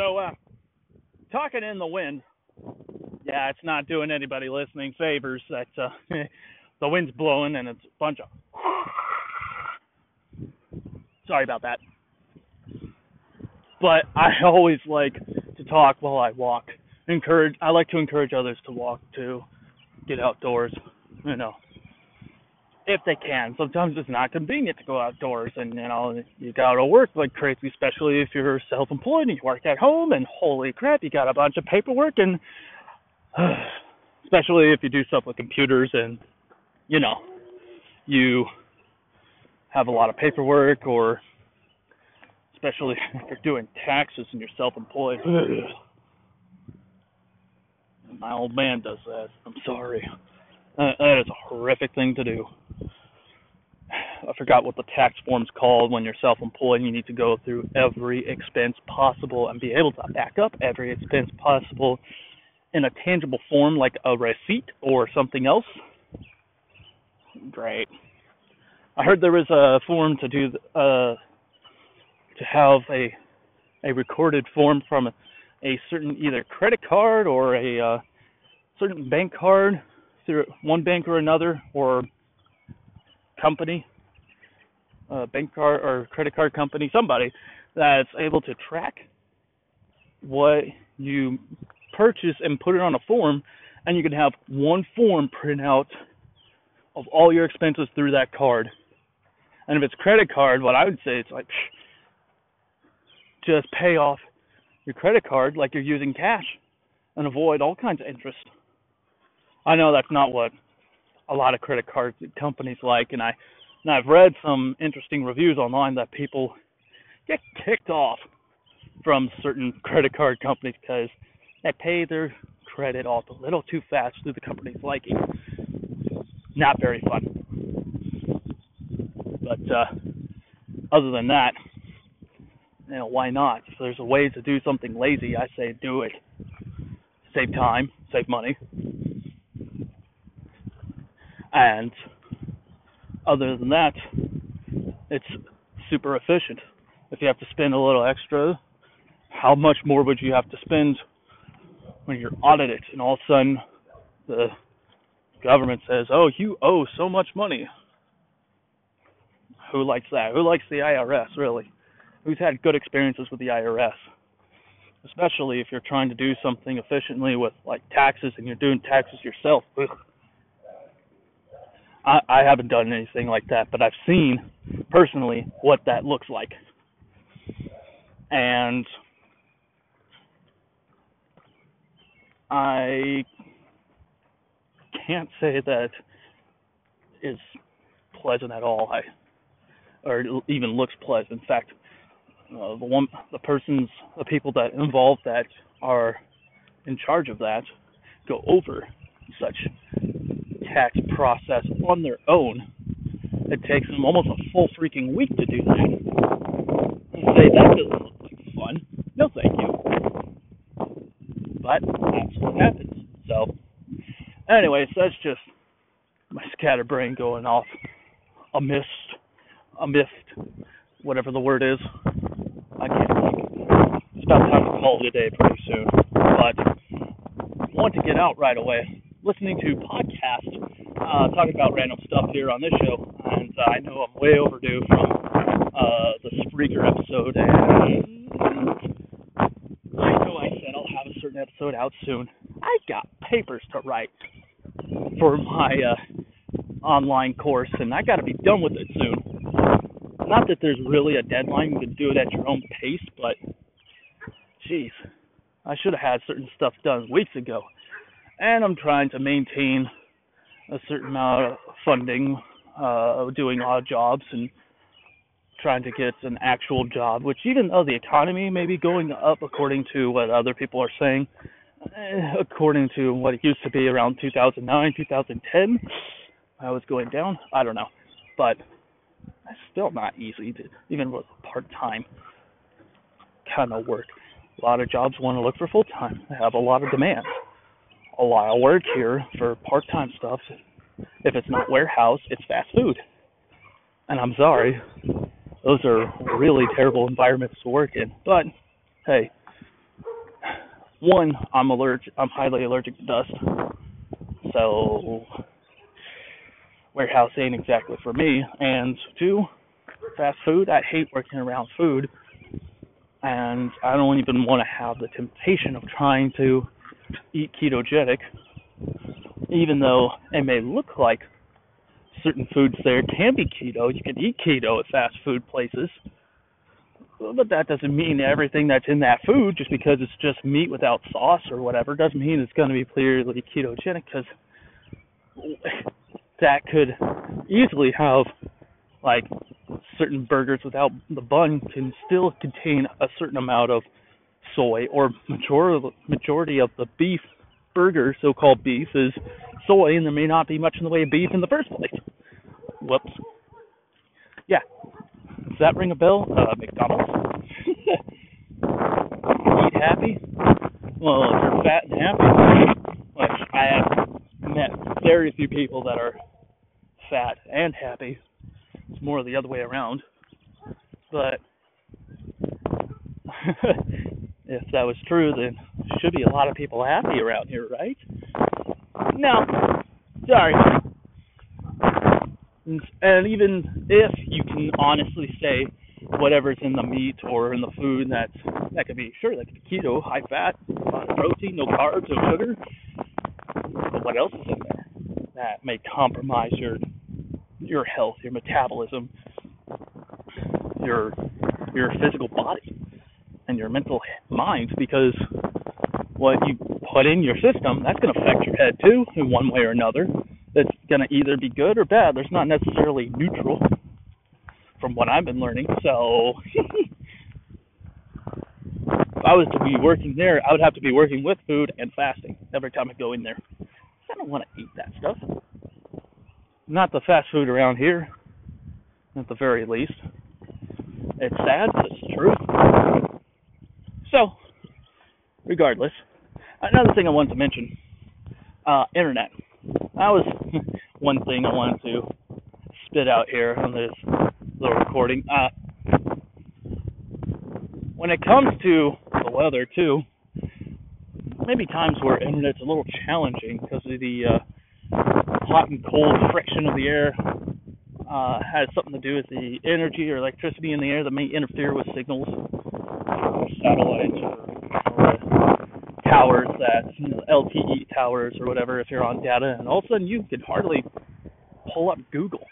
So, uh, talking in the wind, yeah, it's not doing anybody listening favors. That uh, the wind's blowing and it's a bunch of. Sorry about that. But I always like to talk while I walk. Encourage. I like to encourage others to walk too, get outdoors. You know, if they can. Sometimes it's not convenient to go outdoors, and you know you gotta work like crazy, especially if you're self-employed and you work at home. And holy crap, you got a bunch of paperwork, and especially if you do stuff with computers, and you know you have a lot of paperwork, or especially if you're doing taxes and you're self-employed. My old man does that. I'm sorry. Uh, that is a horrific thing to do. I forgot what the tax form's called when you're self-employed. You need to go through every expense possible and be able to back up every expense possible in a tangible form, like a receipt or something else. Great. I heard there was a form to do uh, to have a a recorded form from a, a certain either credit card or a uh, certain bank card through one bank or another or company, uh, bank card or credit card company, somebody that's able to track what you purchase and put it on a form, and you can have one form print out of all your expenses through that card. And if it's credit card, what I would say it's like just pay off your credit card like you're using cash and avoid all kinds of interest. I know that's not what a lot of credit card companies like, and I and I've read some interesting reviews online that people get kicked off from certain credit card companies because they pay their credit off a little too fast through the company's liking. Not very fun. But uh, other than that, you know, why not? If there's a way to do something lazy, I say do it. Save time, save money. And other than that, it's super efficient. If you have to spend a little extra, how much more would you have to spend when you're audited and all of a sudden the government says, "Oh, you owe so much money." Who likes that? Who likes the IRS really? Who's had good experiences with the IRS? Especially if you're trying to do something efficiently with like taxes and you're doing taxes yourself. I, I haven't done anything like that, but I've seen personally what that looks like. And I can't say that is pleasant at all. I or even looks pleasant. In fact, uh, the one, the persons, the people that involved that are in charge of that go over such tax process on their own. It takes them almost a full freaking week to do that. You say that doesn't look like fun. No, thank you. But that's what happens. So, anyways, that's just my scatterbrain going off a mist, a mist, whatever the word is. I can't think. It's about time to call it a day pretty soon. But I want to get out right away listening to podcasts uh, talking about random stuff here on this show, and uh, I know I'm way overdue from uh, the Spreaker episode. And I know I said I'll have a certain episode out soon. I got papers to write for my uh, online course, and I got to be done with it soon. Not that there's really a deadline; you can do it at your own pace, but jeez, I should have had certain stuff done weeks ago and I'm trying to maintain a certain amount of funding, uh, doing odd jobs and trying to get an actual job, which even though the economy may be going up according to what other people are saying, eh, according to what it used to be around 2009, 2010, I was going down. I don't know, but it's still not easy to even with part-time kind of work. A lot of jobs want to look for full-time. They have a lot of demand a lot of work here for part time stuff. If it's not warehouse, it's fast food. And I'm sorry, those are really terrible environments to work in. But hey, one, I'm allergic. I'm highly allergic to dust, so warehouse ain't exactly for me. And two, fast food. I hate working around food, and I don't even want to have the temptation of trying to eat ketogenic, even though it may look like certain foods there can be keto. You can eat keto at fast food places but that doesn't mean everything that's in that food, just because it's just meat without sauce or whatever, doesn't mean it's going to be clearly ketogenic. Because that could easily have like certain burgers without the bun can still contain a certain amount of soy, or majority majority of the beef burger, so-called beef, is soy, and there may not be much in the way of beef in the first place. Whoops. Yeah, does that ring a bell? Uh, McDonald's. Eat happy? Well, if you're fat and happy, which I have met very few people that are fat and happy. It's more the other way around. But if that was true, then should be a lot of people happy around here, right? No, sorry and even if you can honestly say whatever's in the meat or in the food that's that could be sure that could be keto, high fat, of protein, no carbs, no sugar. But what else is in there that may compromise your your health, your metabolism, your your physical body, and your mental mind? Because what you put in your system that's going to affect your head too, in one way or another that's going to either be good or bad. There's not necessarily neutral from what I've been learning. So if I was to be working there, I would have to be working with food and fasting every time I go in there. I don't want to eat that stuff. Not the fast food around here, at the very least. It's sad, but it's true. So, regardless, another thing I wanted to mention uh, internet that was one thing I wanted to spit out here on this little recording. Uh, when it comes to the weather, too, maybe times where internet's a little challenging because of the uh, hot and cold friction of the air uh, has something to do with the energy or electricity in the air that may interfere with signals, satellites, or, towers that you know, LTE towers or whatever if you're on data, and all of a sudden you can hardly pull up Google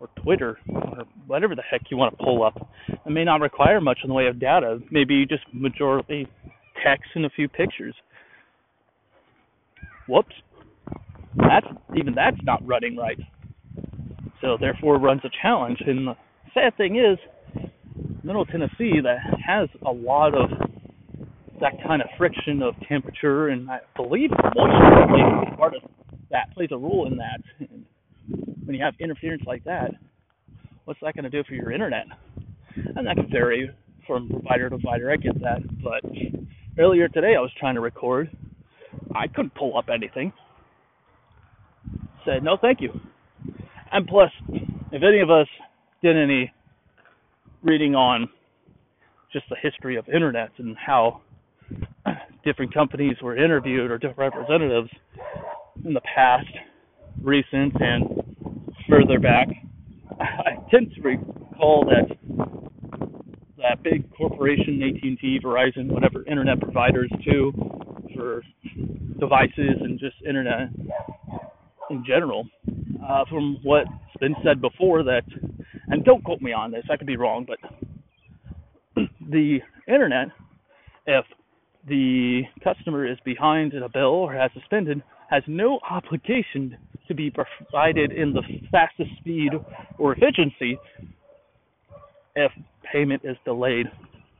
or Twitter or whatever the heck you want to pull up. It may not require much in the way of data. Maybe just majority text and a few pictures. Whoops. That's even that's not running right. So therefore runs a challenge. And the sad thing is, Middle Tennessee that has a lot of that kind of friction of temperature, and I believe moisture plays part of that plays a role in that. And when you have interference like that, what's that going to do for your internet? And that can vary from provider to provider. I get that, but earlier today I was trying to record. I couldn't pull up anything. Said no, thank you. And plus, if any of us did any reading on just the history of internet and how different companies were interviewed or different representatives in the past, recent, and further back. I tend to recall that that big corporation, AT&T, Verizon, whatever internet providers too, for devices and just internet in general. Uh, from what's been said before, that, and don't quote me on this, I could be wrong, but the internet, if the customer is behind in a bill or has suspended has no obligation to be provided in the fastest speed or efficiency if payment is delayed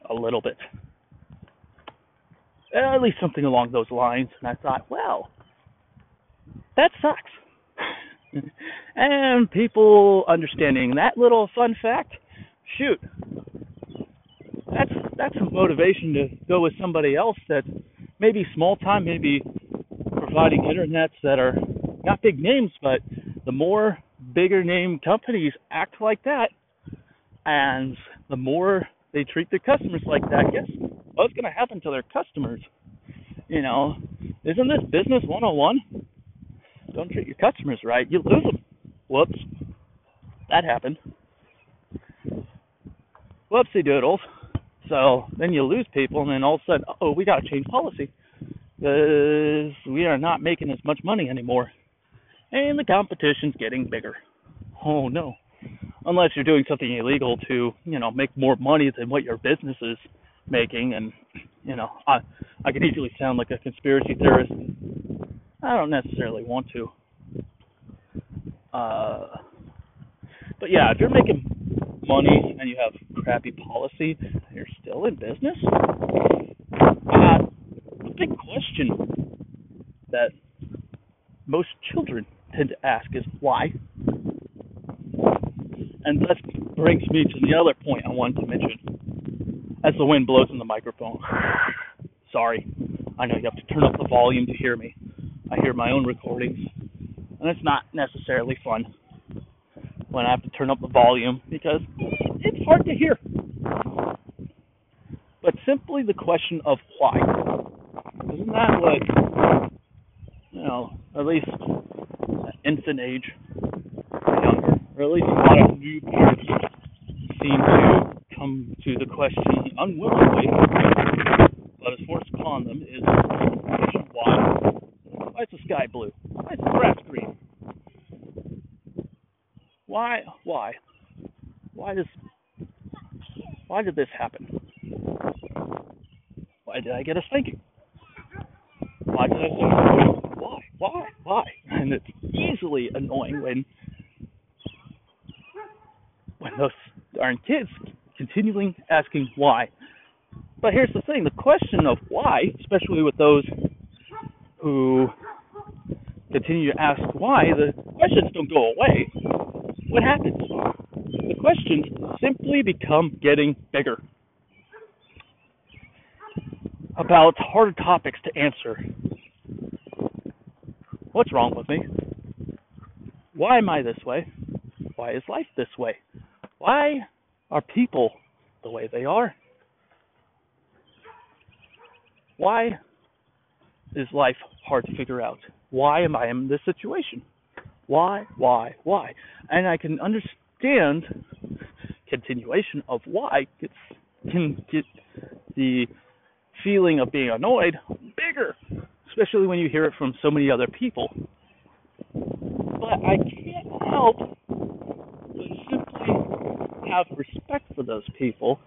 a little bit. At least something along those lines. And I thought, well, that sucks. and people understanding that little fun fact, shoot, that's that's a motivation to go with somebody else that maybe small time, maybe providing internets that are not big names, but the more bigger name companies act like that, and the more they treat their customers like that, yes, what's going to happen to their customers? You know, isn't this business 101? Don't treat your customers right, you lose them. Whoops. That happened. Whoopsie doodles. So then you lose people, and then all of a sudden, oh, we got to change policy because we are not making as much money anymore, and the competition's getting bigger. Oh no! Unless you're doing something illegal to, you know, make more money than what your business is making, and you know, I I can easily sound like a conspiracy theorist. I don't necessarily want to. Uh, but yeah, if you're making money and you have crappy policy and you're still in business, uh, the big question that most children tend to ask is why. And that brings me to the other point I wanted to mention. As the wind blows in the microphone. Sorry. I know you have to turn up the volume to hear me. I hear my own recordings, and it's not necessarily fun when I have to turn up the volume because it's hard to hear. But simply the question of why. Isn't that what, you know, at least infant age, younger, or at least a lot of new parents seem to come to the question unwillingly, but is forced upon them is the question why. Why is the sky blue? Why is the grass green? Why? Why? Why does? Why did this happen? Why did I get a spanking? Why did I why? Why? Why? And it's easily annoying when when those darn kids continually asking why. But here's the thing: the question of why, especially with those who continue to ask why, the questions don't go away what happens? Questions simply become getting bigger about harder topics to answer. What's wrong with me? Why am I this way? Why is life this way? Why are people the way they are? Why is life hard to figure out? Why am I in this situation? Why, why, why? And I can understand continuation of why gets, can get the feeling of being annoyed bigger, especially when you hear it from so many other people. But I can't help but simply have respect for those people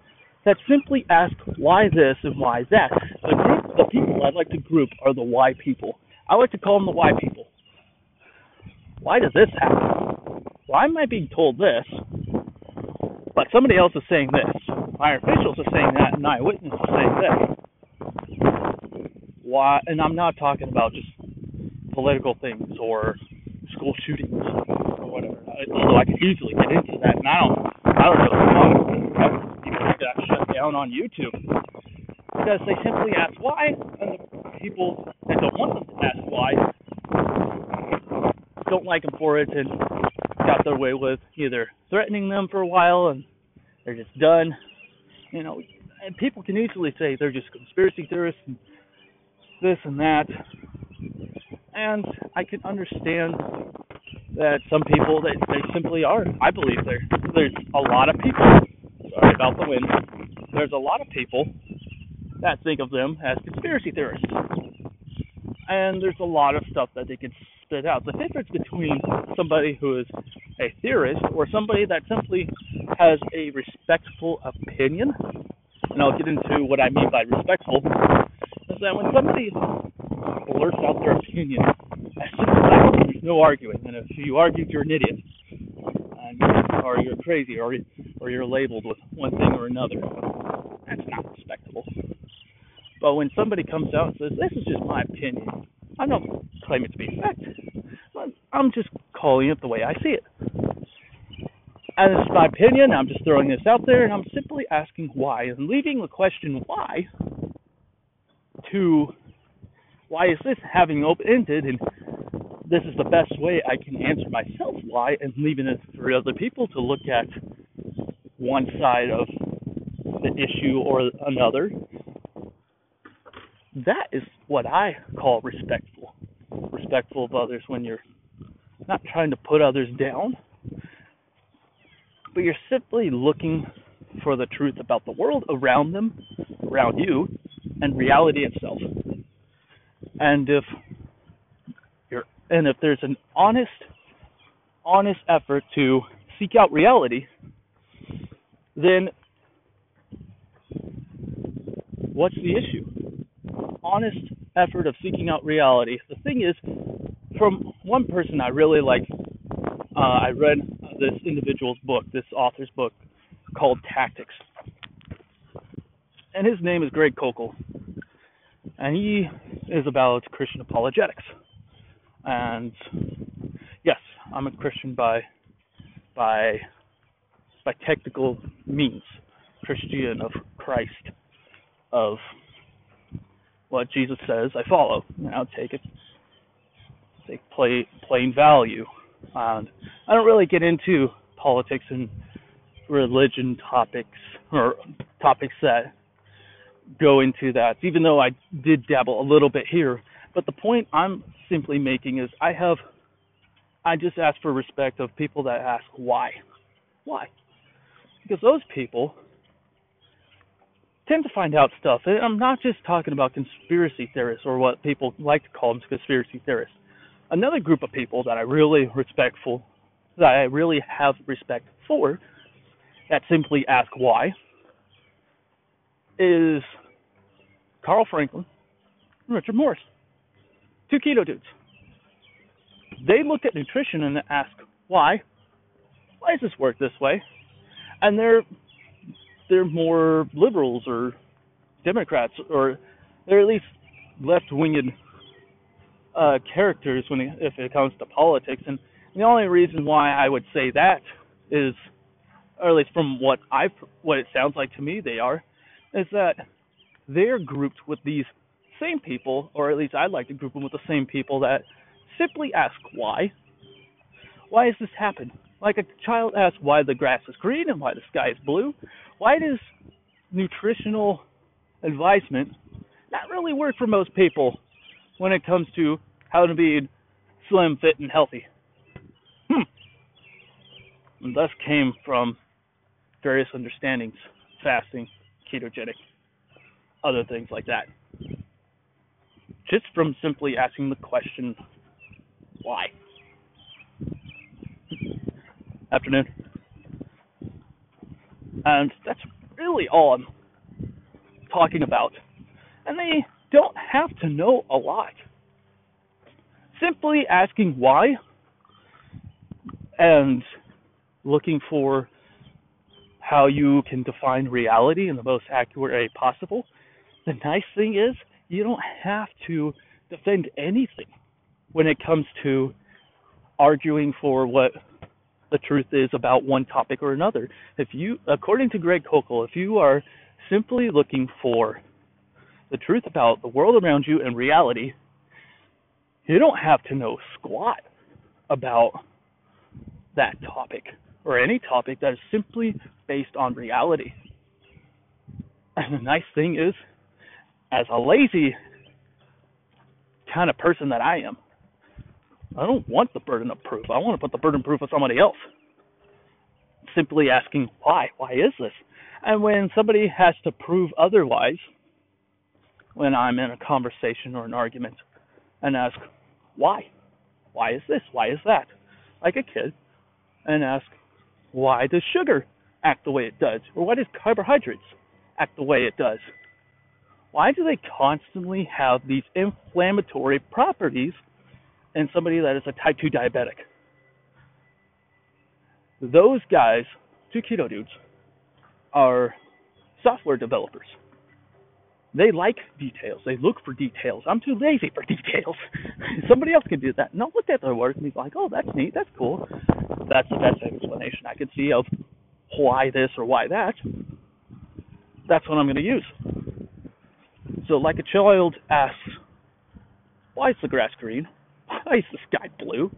that simply ask why this and why that. The group, the people I'd like to group are the why people. I like to call them the why people why does this happen? Why am I being told this? But somebody else is saying this. My officials are saying that, and eyewitness is saying this. Why? And I'm not talking about just political things or school shootings or whatever. Although I could easily get into that now. I don't know how people got shut down on YouTube because they simply ask why, and the people that don't want them to ask why don't like them for it and got their way with either threatening them for a while and they're just done. You know, and people can easily say they're just conspiracy theorists and this and that. And I can understand that some people they, they simply are. I believe there there's a lot of people sorry about the wind. There's a lot of people that think of them as conspiracy theorists. And there's a lot of stuff that they can spit out. The difference between somebody who is a theorist or somebody that simply has a respectful opinion, and I'll get into what I mean by respectful, is that when somebody blurts out their opinion, there's no arguing, and if you argue, you're an idiot, and, or you're crazy, or or you're labeled with one thing or another. That's not respectable. But when somebody comes out and says, "This is just my opinion," I don't claim it to be fact. I'm just calling it the way I see it. And this is my opinion. I'm just throwing this out there, and I'm simply asking why, and leaving the question why to why is this having open ended, and this is the best way I can answer myself why, and leaving it for other people to look at one side of the issue or another That is what I call respectful. Respectful of others when you're not trying to put others down, but you're simply looking for the truth about the world around them, around you, and reality itself. And if you're and if there's an honest honest effort to seek out reality, then what's the issue? Honest effort of seeking out reality. The thing is, from one person I really like, uh, I read this individual's book, this author's book called Tactics. And his name is Greg Koukl. And he is about Christian apologetics. And yes, I'm a Christian by by by technical means, Christian of Christ, of what Jesus says I follow. And I'll take it take play, plain value. And I don't really get into politics and religion topics or topics that go into that, even though I did dabble a little bit here. But the point I'm simply making is I have, I just ask for respect of people that ask why. Why? Because those people tend to find out stuff. And I'm not just talking about conspiracy theorists or what people like to call them conspiracy theorists. Another group of people that I really respectful, that I really have respect for, that simply ask why, is Carl Franklin and Richard Morris, two keto dudes. They look at nutrition and ask why. Why does this work this way? And they're they're more liberals or Democrats or they're at least left winged uh, characters when it, if it comes to politics. And the only reason why I would say that is, or at least from what I what it sounds like to me, they are, is that they're grouped with these same people, or at least I'd like to group them with the same people that simply ask why. Why has this happened? Like a child asks why the grass is green and why the sky is blue. Why does nutritional advisement not really work for most people when it comes to how to be slim, fit, and healthy. Hmm. And thus came from various understandings, fasting, ketogenic, other things like that. Just from simply asking the question, why? Afternoon. And that's really all I'm talking about. And they don't have to know a lot. Simply asking why and looking for how you can define reality in the most accurate way possible. The nice thing is, you don't have to defend anything when it comes to arguing for what the truth is about one topic or another. If you, according to Greg Koukl, if you are simply looking for the truth about the world around you and reality, you don't have to know squat about that topic or any topic that is simply based on reality. And the nice thing is, as a lazy kind of person that I am, I don't want the burden of proof. I want to put the burden of proof on somebody else. Simply asking why. Why is this? And when somebody has to prove otherwise, when I'm in a conversation or an argument and ask, why? Why is this? Why is that? Like a kid, and ask, why does sugar act the way it does? Or why does carbohydrates act the way it does? Why do they constantly have these inflammatory properties in somebody that is a type 2 diabetic? Those guys, two keto dudes, are software developers they like details. They look for details. I'm too lazy for details. Somebody else can do that. And I'll look at their work and be like, oh, that's neat. That's cool. That's the best explanation I can see of why this or why that. That's what I'm going to use. So, like a child asks, why is the grass green? Why is the sky blue?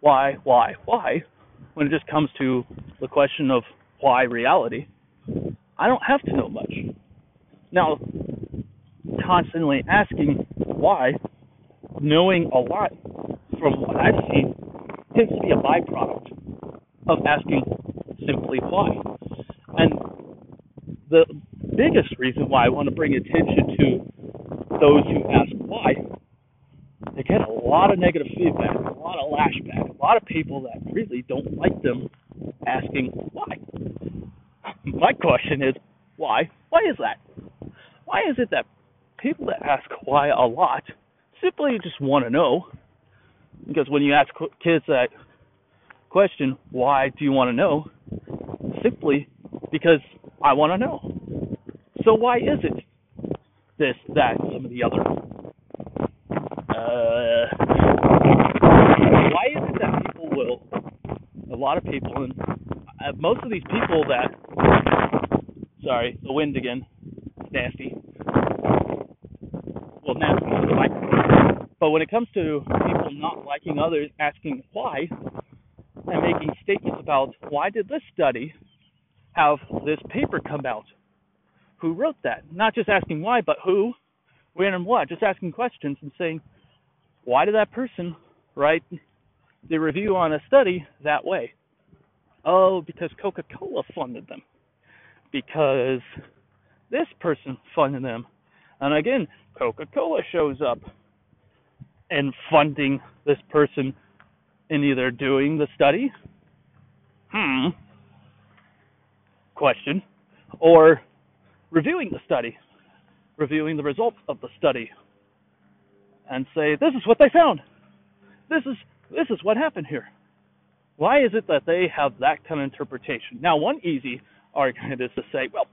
Why, why, why? When it just comes to the question of why reality, I don't have to know much. Now, constantly asking why, knowing a lot from what I've seen, tends to be a byproduct of asking simply why. And the biggest reason why I want to bring attention to those who ask get a lot of negative feedback, a lot of lashback, a lot of people that really don't like them asking why. My question is, why? Why is that? Why is it that people that ask why a lot simply just want to know? Because when you ask kids that question, why do you want to know? Simply because I want to know. So why is it this, that, some of the other? Uh, why is it that people will, a lot of people, and uh, most of these people that, sorry, the wind again, nasty. Well, nasty for the microphone. But when it comes to people not liking others, asking why, and making statements about why did this study have this paper come out? Who wrote that? Not just asking why, but who, when, and what. Just asking questions and saying, why did that person write the review on a study that way? Oh, because Coca Cola funded them. Because this person funded them. And again, Coca Cola shows up and funding this person in either doing the study, hmm, question, or reviewing the study, reviewing the results of the study, and say, this is what they found. This is this is what happened here. Why is it that they have that kind of interpretation? Now, one easy argument is to say, well,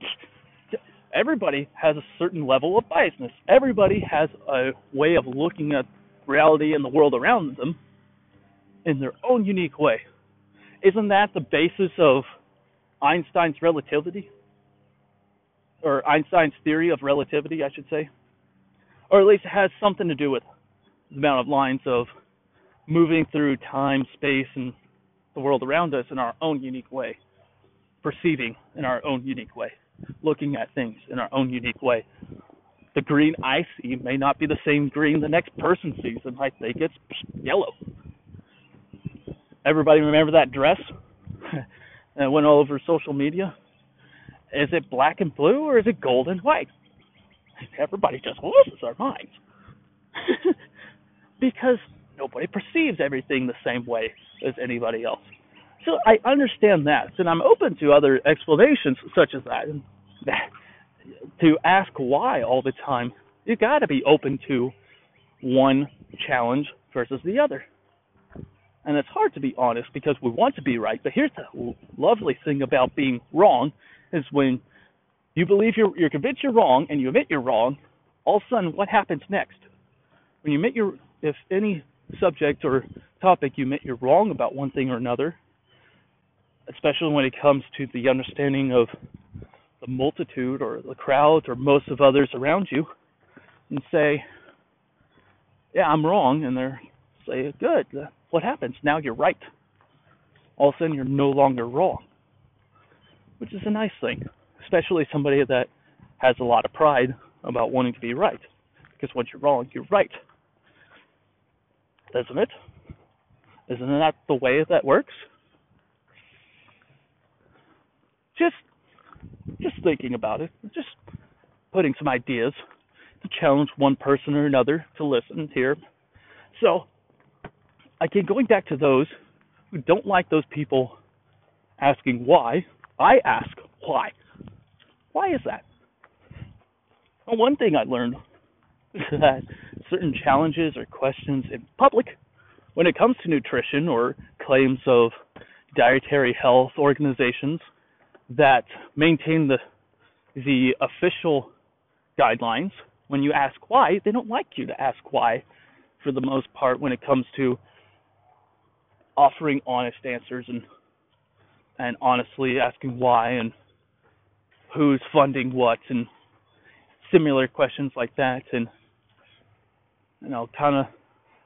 everybody has a certain level of biasness. Everybody has a way of looking at reality and the world around them in their own unique way. Isn't that the basis of Einstein's relativity? Or Einstein's theory of relativity, I should say? Or at least it has something to do with the amount of lines of moving through time, space, and the world around us in our own unique way, perceiving in our own unique way, looking at things in our own unique way. The green I see may not be the same green the next person sees, and I think it's yellow. Everybody remember that dress that went all over social media? Is it black and blue or is it gold and white? Everybody just loses their minds. because nobody perceives everything the same way as anybody else. So I understand that, and I'm open to other explanations such as that. To ask why all the time, you got to be open to one challenge versus the other. And it's hard to be honest because we want to be right. But here's the lovely thing about being wrong is when you believe you're you're convinced you're wrong and you admit you're wrong, all of a sudden what happens next? When you admit you're if any subject or topic you admit you're wrong about one thing or another, especially when it comes to the understanding of the multitude or the crowd or most of others around you, and say, Yeah, I'm wrong, and they're say, Good, uh, what happens? Now you're right. All of a sudden, you're no longer wrong, which is a nice thing, especially somebody that has a lot of pride about wanting to be right. Because once you're wrong, you're right. Isn't it? Isn't that the way that works? Just just thinking about it, just putting some ideas to challenge one person or another to listen here. So again, going back to those who don't like those people asking why, I ask why. Why is that? Well, one thing I learned is that certain challenges or questions in public, when it comes to nutrition or claims of dietary health organizations that maintain the the official guidelines, when you ask why, they don't like you to ask why for the most part when it comes to offering honest answers and and honestly asking why and who's funding what and similar questions like that. And you know kind of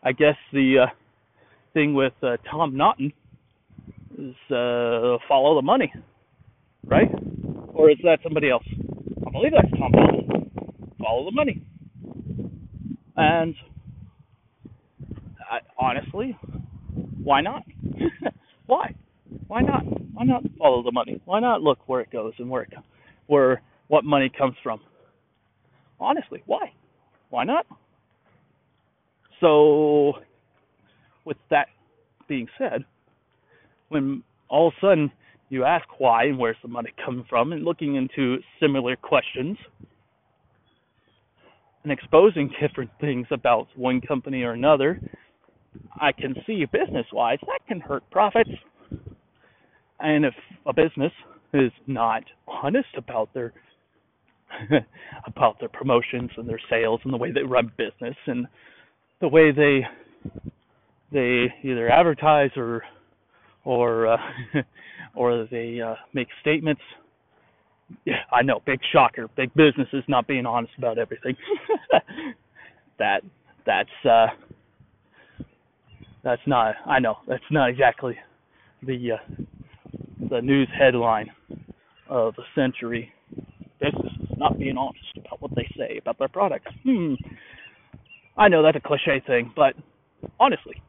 I guess the uh, thing with uh, Tom Naughton is uh, follow the money, right? Or is that somebody else? I believe that's Tom Naughton. Follow the money. And I, honestly, why not? why? Why not? Why not follow the money? Why not look where it goes and where it, where what money comes from? Honestly, why? Why not? So, with that being said, when all of a sudden you ask why and where's the money coming from, and looking into similar questions and exposing different things about one company or another, I can see business wise that can hurt profits. And if a business is not honest about their about their promotions and their sales and the way they run business and the way they they either advertise or or uh, or they uh, make statements. Yeah, I know, big shocker. Big businesses not being honest about everything. that that's uh, that's not. I know that's not exactly the uh, the news headline of the century. Businesses not being honest about what they say about their products. Hmm. I know that's a cliche thing, but honestly,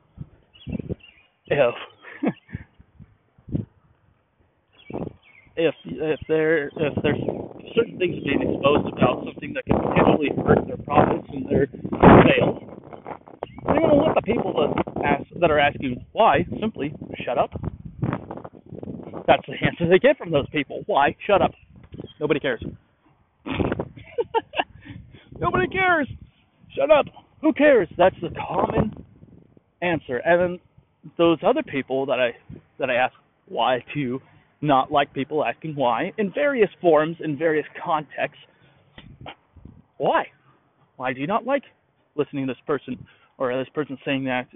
if if if there if there's certain things being exposed about something that can potentially hurt their profits and their sales, they're going to let the people that ask that are asking why simply shut up. That's the answer they get from those people. Why? Shut up. Nobody cares. Nobody cares. Shut up. Who cares? That's the common answer. And then those other people that I that I ask why to not like people asking why in various forms, in various contexts. Why? Why do you not like listening to this person or this person saying that?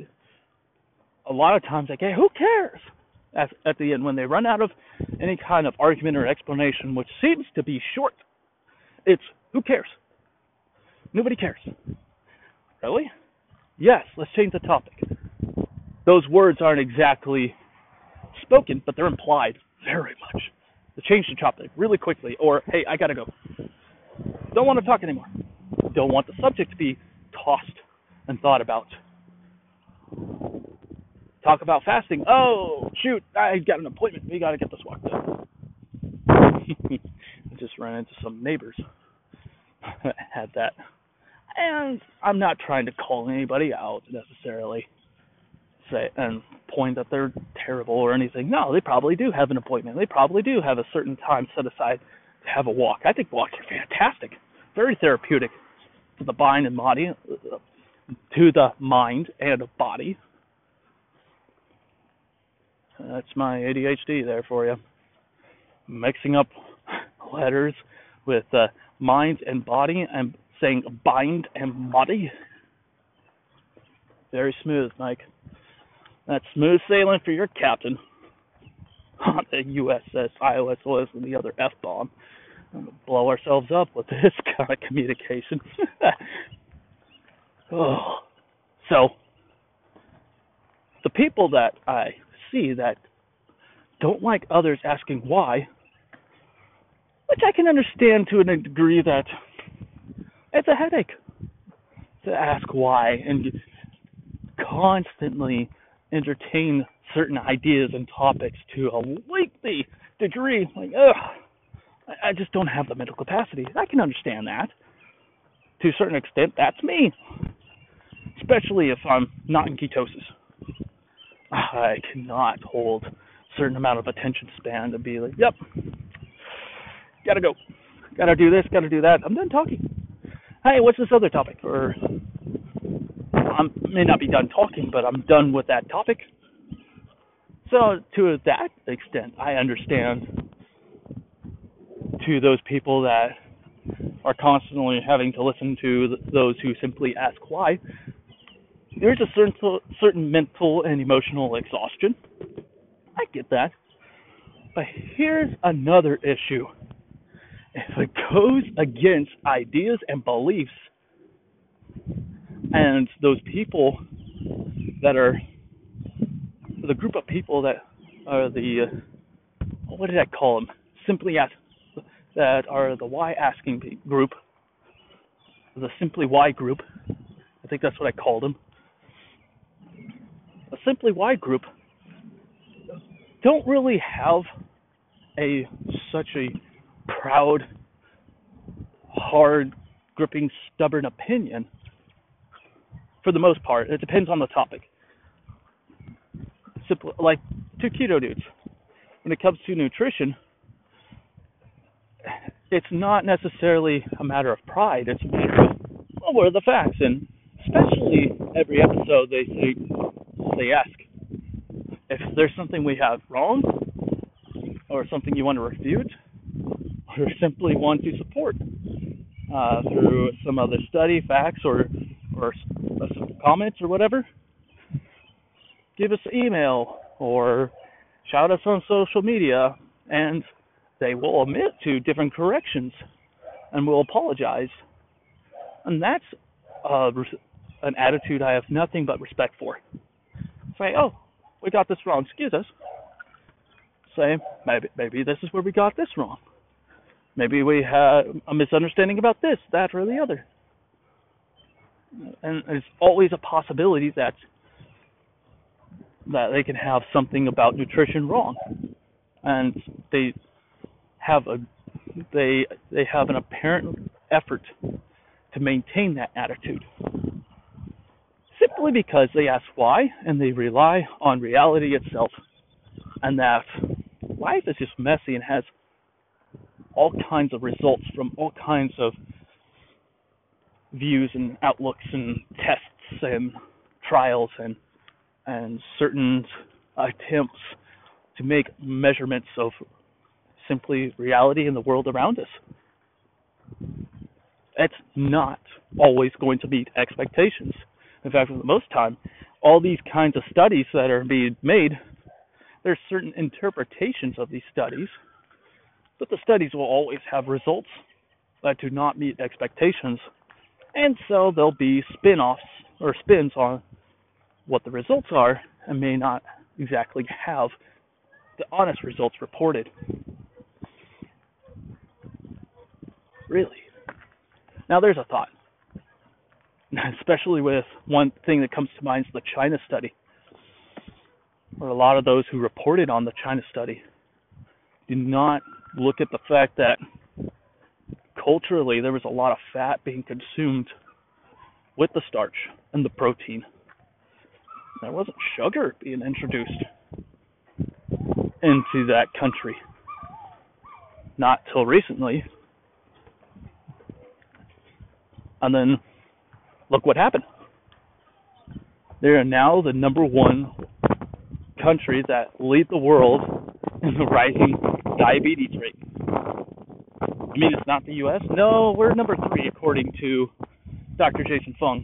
A lot of times I get, who cares? At, at the end, when they run out of any kind of argument or explanation, which seems to be short, it's who cares? Nobody cares. Really? Yes, let's change the topic. Those words aren't exactly spoken, but they're implied very much. To change the topic really quickly, or hey, I gotta go. Don't want to talk anymore. Don't want the subject to be tossed and thought about. Talk about fasting. Oh, shoot, I got an appointment. We gotta get this walked done. I just ran into some neighbors had that. And I'm not trying to call anybody out necessarily say and point that they're terrible or anything. No, they probably do have an appointment. They probably do have a certain time set aside to have a walk. I think walks are fantastic, very therapeutic to the mind and body, to the mind and body. That's my ADHD there for you. Mixing up letters with uh, mind and body and saying bind and muddy. Very smooth, Mike. That's smooth sailing for your captain on the USS IOSOS and the other F bomb. Blow ourselves up with this kind of communication. oh. So, the people that I see that don't like others asking why, which I can understand to a degree that it's a headache to ask why and constantly entertain certain ideas and topics to a lengthy degree. Like, ugh, I just don't have the mental capacity. I can understand that. To a certain extent, that's me. Especially if I'm not in ketosis. I cannot hold a certain amount of attention span to be like, yep, gotta go. Gotta do this, gotta do that. I'm done talking. Hey, what's this other topic? Or I may not be done talking, but I'm done with that topic. So, to that extent, I understand to those people that are constantly having to listen to those who simply ask why. There's a certain certain mental and emotional exhaustion. I get that. But here's another issue. If it goes against ideas and beliefs and those people that are the group of people that are the uh, what did I call them? Simply ask that are the why asking group, the simply why group. I think that's what I called them, The Simply Why group, don't really have a such a proud, hard gripping, stubborn opinion. For the most part, it depends on the topic. Simple, like two keto dudes. When it comes to nutrition, it's not necessarily a matter of pride. It's a matter of well, what are the facts? And especially every episode, they say they ask if there's something we have wrong, or something you want to refute, or simply want to support uh, through some other study, facts, or or some comments or whatever. Give us an email or shout us on social media, and they will admit to different corrections and will apologize. And that's uh, an attitude I have nothing but respect for. Say, oh, we got this wrong. Excuse us. Say, maybe maybe this is where we got this wrong. Maybe we had a misunderstanding about this, that, or the other. And there's always a possibility that that they can have something about nutrition wrong, and they have a they they have an apparent effort to maintain that attitude. Simply because they ask why and they rely on reality itself. And that life is just messy and has all kinds of results from all kinds of views and outlooks and tests and trials and and certain attempts to make measurements of simply reality in the world around us. It's not always going to meet expectations. In fact, for the most time, all these kinds of studies that are being made, there's certain interpretations of these studies but the studies will always have results that do not meet expectations, and so there'll be spin offs or spins on what the results are and may not exactly have the honest results reported. Really. Now, there's a thought, especially with one thing that comes to mind is the China study, where a lot of those who reported on the China study did not look at the fact that culturally there was a lot of fat being consumed with the starch and the protein. There wasn't sugar being introduced into that country. Not till recently. And then look what happened. They are now the number one country that lead the world the rising diabetes rate. I mean, it's not the U.S. No, we're number three according to Dr. Jason Fung.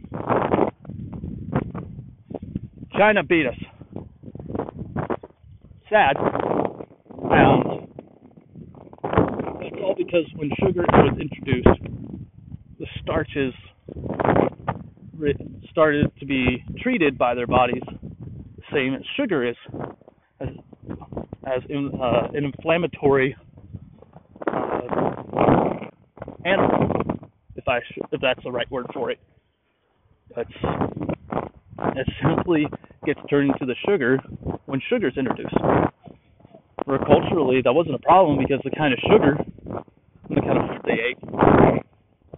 China beat us. Sad. And that's all because when sugar was introduced, the starches started to be treated by their bodies the same as sugar is, as in, uh, an inflammatory uh, animal, if I sh- if that's the right word for it. It's it simply gets turned into the sugar when sugar is introduced. For culturally, that wasn't a problem because the kind of sugar and the kind of food they ate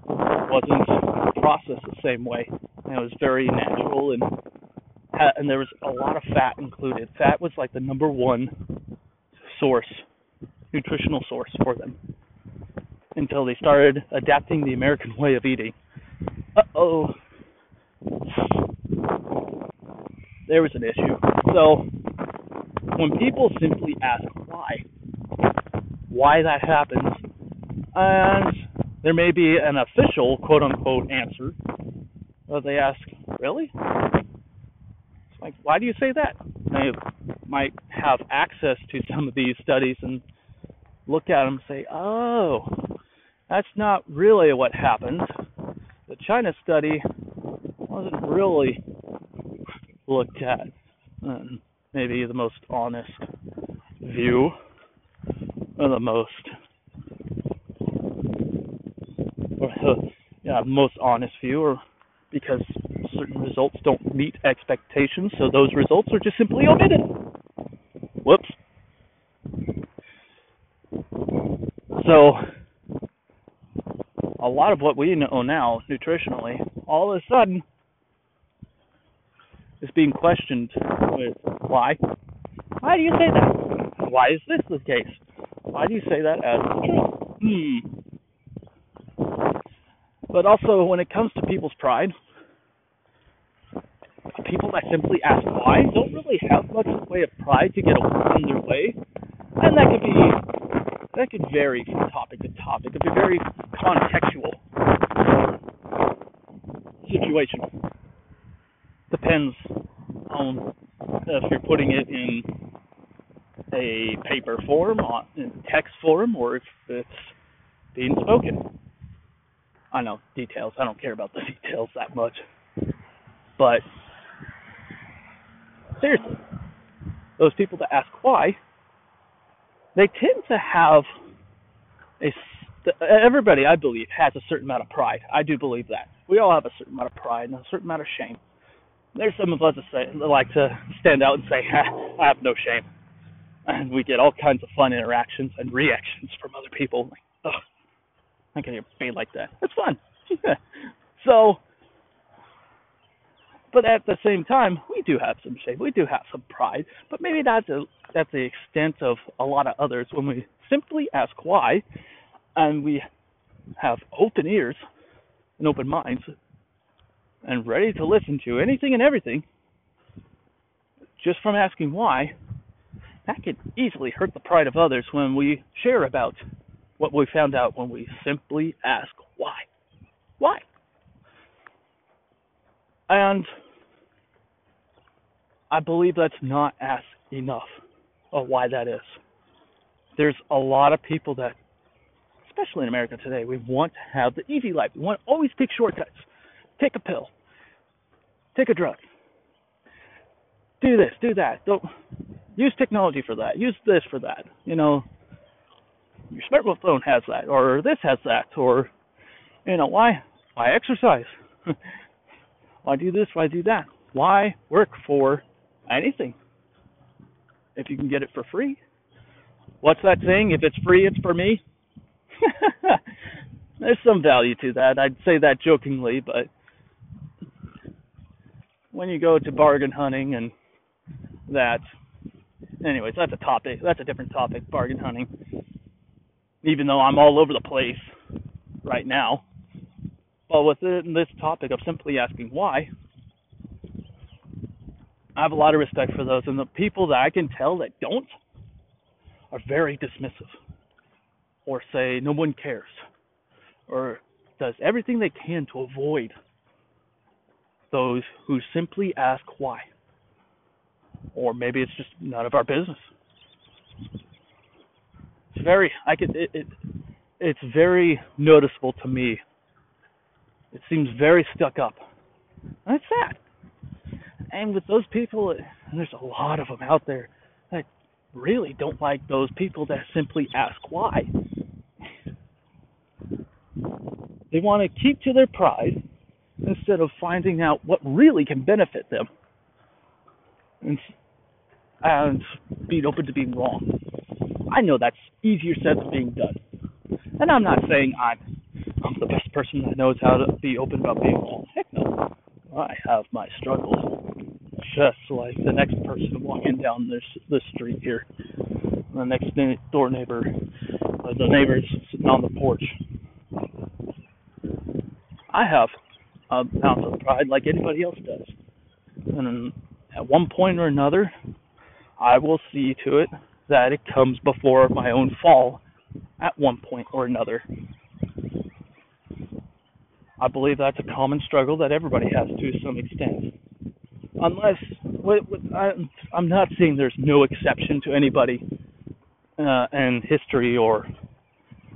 wasn't processed the same way. And it was very natural and and there was a lot of fat included. Fat was like the number one source, nutritional source for them until they started adapting the American way of eating. Uh oh. There was an issue. So, when people simply ask why, why that happens, and there may be an official quote unquote answer, but they ask, really? It's like, why do you say that? They might have access to some of these studies and look at them and say, oh, that's not really what happened. The China study wasn't really looked at. And maybe the most honest view, or the most, yeah, most honest view, or because certain results don't meet expectations, so those results are just simply omitted. Whoops. So, a lot of what we know now nutritionally, all of a sudden, is being questioned with why? Why do you say that? Why is this the case? Why do you say that as the truth? Hmm. But also, when it comes to people's pride, people that simply ask why don't really have much in the way of pride to get in their way, and that could be that could vary from topic to topic. It could be very contextual, situational. Depends on if you're putting it in a paper form, in text form, or if it's being spoken. I know details. I don't care about the details that much, but seriously, those people that ask why, they tend to have a. Everybody, I believe, has a certain amount of pride. I do believe that. We all have a certain amount of pride and a certain amount of shame. There's some of us that, say, that like to stand out and say, "I have no shame," and we get all kinds of fun interactions and reactions from other people. Like, ugh, I can be like that. It's fun. so but at the same time, we do have some shame. We do have some pride, but maybe not to, at the extent of a lot of others. When we simply ask why, and we have open ears and open minds, and ready to listen to anything and everything, just from asking why, that can easily hurt the pride of others when we share about what we found out when we simply ask why. Why? And I believe that's not asked enough of why that is. There's a lot of people that, especially in America today, we want to have the easy life. We want to always take shortcuts. Take a pill. Take a drug. Do this, do that. Don't use technology for that. Use this for that. You know, your smartphone has that, or this has that, or you know, why why exercise? Why do this? Why do that? Why work for anything if you can get it for free? What's that saying? If it's free, it's for me. There's some value to that. I'd say that jokingly, but when you go to bargain hunting and that, anyways, that's a topic. That's a different topic. Bargain hunting. Even though I'm all over the place right now, well, within this topic of simply asking why, I have a lot of respect for those, and the people that I can tell that don't are very dismissive, or say no one cares, or does everything they can to avoid those who simply ask why, or maybe it's just none of our business. It's very I could it, it it's very noticeable to me it seems very stuck up. And it's sad. And with those people, and there's a lot of them out there that really don't like those people that simply ask why. They want to keep to their pride instead of finding out what really can benefit them and, and being open to being wrong. I know that's easier said than being done. And I'm not saying I'm I'm the best person that knows how to be open about being wrong. Heck no. I have my struggles. Just like the next person walking down this this street here. The next door neighbor, the neighbors sitting on the porch. I have a ounce of pride like anybody else does. And at one point or another, I will see to it that it comes before my own fall at one point or another. I believe that's a common struggle that everybody has to some extent. Unless I'm not saying there's no exception to anybody uh, in history or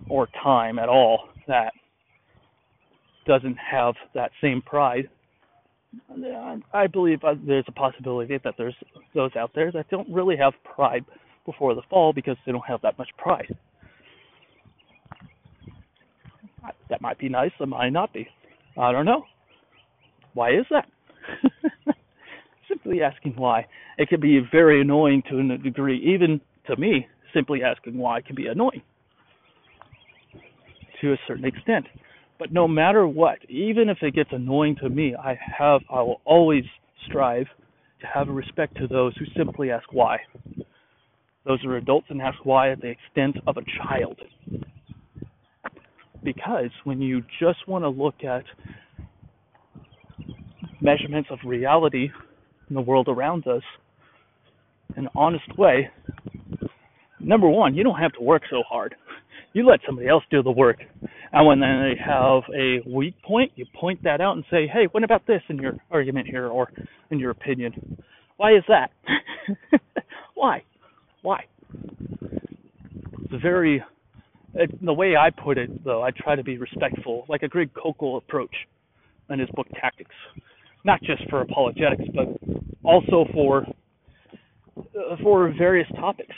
or time at all that doesn't have that same pride. I believe uh, there's a possibility that there's those out there that don't really have pride before the fall because they don't have that much pride. That might be nice, it might not be. I don't know. Why is that? simply asking why. It can be very annoying to a degree. Even to me, simply asking why can be annoying to a certain extent. But no matter what, even if it gets annoying to me, I have I will always strive to have respect to those who simply ask why. Those are adults and ask why at the extent of a child. Because when you just want to look at measurements of reality in the world around us in an honest way, number one, you don't have to work so hard. You let somebody else do the work. And when they have a weak point, you point that out and say, hey, what about this in your argument here or in your opinion? Why is that? Why? Why? It's very, it, the way I put it, though, I try to be respectful, like a Greg Koukl approach in his book Tactics. Not just for apologetics, but also for uh, for various topics.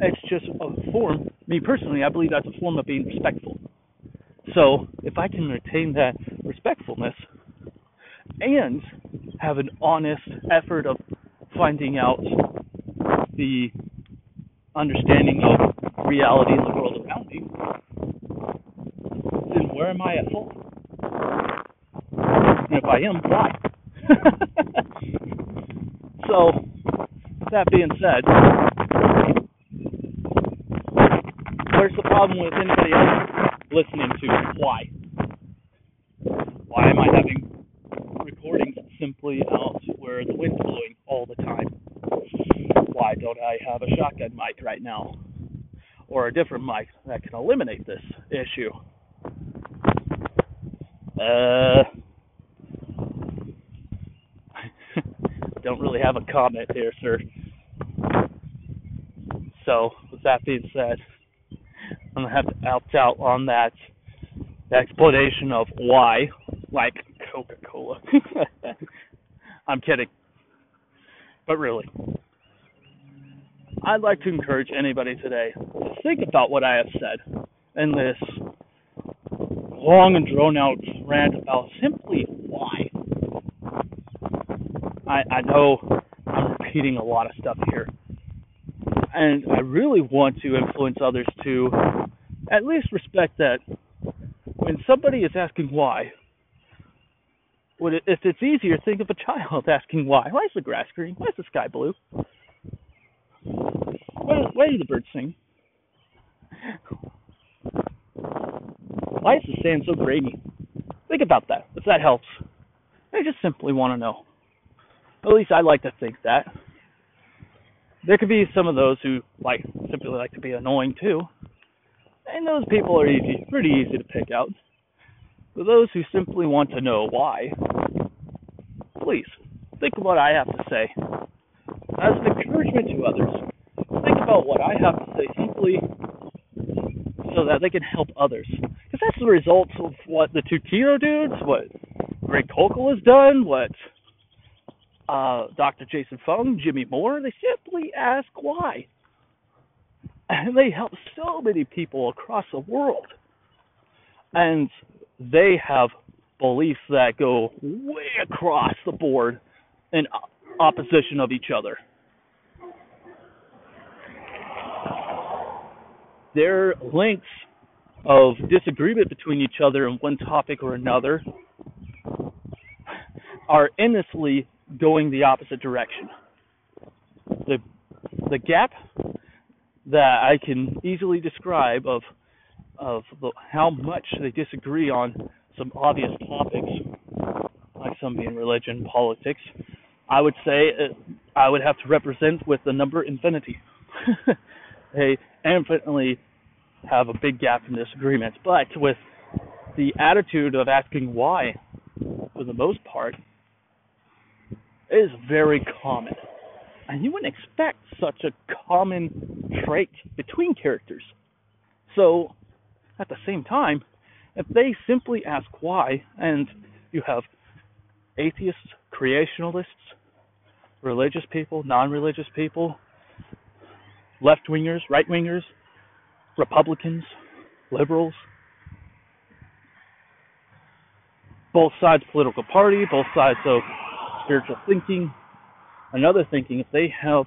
It's just a form. Me personally, I believe that's a form of being respectful. So if I can retain that respectfulness and have an honest effort of finding out the understanding of reality in the world around me, then where am I at fault? And if I am, why? so, that being said, where's the problem with anybody else listening to why? Why am I having recordings simply out where the wind's blowing all the time? Why don't I have a shotgun mic right now? Or a different mic that can eliminate this issue? Uh, don't really have a comment here, sir. So, with that being said, I'm gonna have to opt out on that explanation of why, like Coca-Cola. I'm kidding, but really, I'd like to encourage anybody today to think about what I have said in this long and drawn out rant about simply why. I, I know I'm repeating a lot of stuff here. And I really want to influence others to at least respect that when somebody is asking why, if it's easier, think of a child asking why. Why is the grass green? Why is the sky blue? Why, why do the birds sing? Why is the sand so grainy? Think about that, if that helps. I just simply want to know. At least I like to think that. There could be some of those who like simply like to be annoying too. And those people are easy, pretty easy to pick out. But those who simply want to know why, please think of what I have to say as an encouragement to others. Think about what I have to say simply so that they can help others. Because that's the results of what the two Keto dudes, what Greg Koukl has done, what uh, Dr. Jason Fung, Jimmy Moore, they simply ask why. And they help so many people across the world. And they have beliefs that go way across the board in opposition of each other. Their lengths of disagreement between each other in one topic or another are endlessly going the opposite direction. The the gap that I can easily describe of of the, how much they disagree on some obvious topics, like some being religion, politics, I would say uh, I would have to represent with the number infinity. they infinitely have a big gap in disagreement, but with the attitude of asking why, for the most part, is very common. And you wouldn't expect such a common trait between characters. So, at the same time, if they simply ask why, and you have atheists, creationalists, religious people, non religious people, left wingers, right wingers, Republicans, liberals, both sides political party, both sides of spiritual thinking, another thinking if they have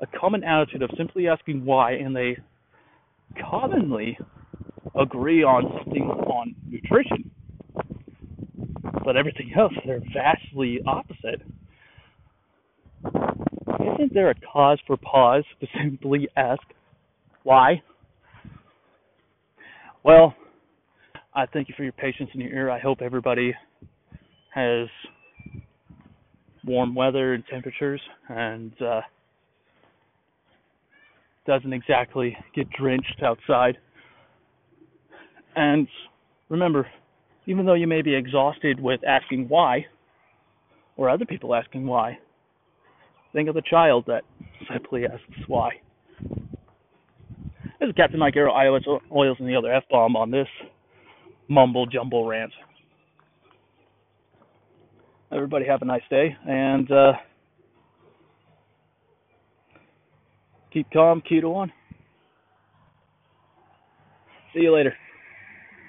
a common attitude of simply asking why and they commonly agree on something on nutrition, but everything else they're vastly opposite. Isn't there a cause for pause to simply ask why? Well, I thank you for your patience and your ear. I hope everybody has warm weather and temperatures and uh, doesn't exactly get drenched outside. And remember, even though you may be exhausted with asking why, or other people asking why, think of the child that simply asks why. This is Captain Mike Arrow, iOS Oils, and the other F bomb on this mumble jumble rant. Everybody have a nice day and uh, keep calm, keto on. See you later.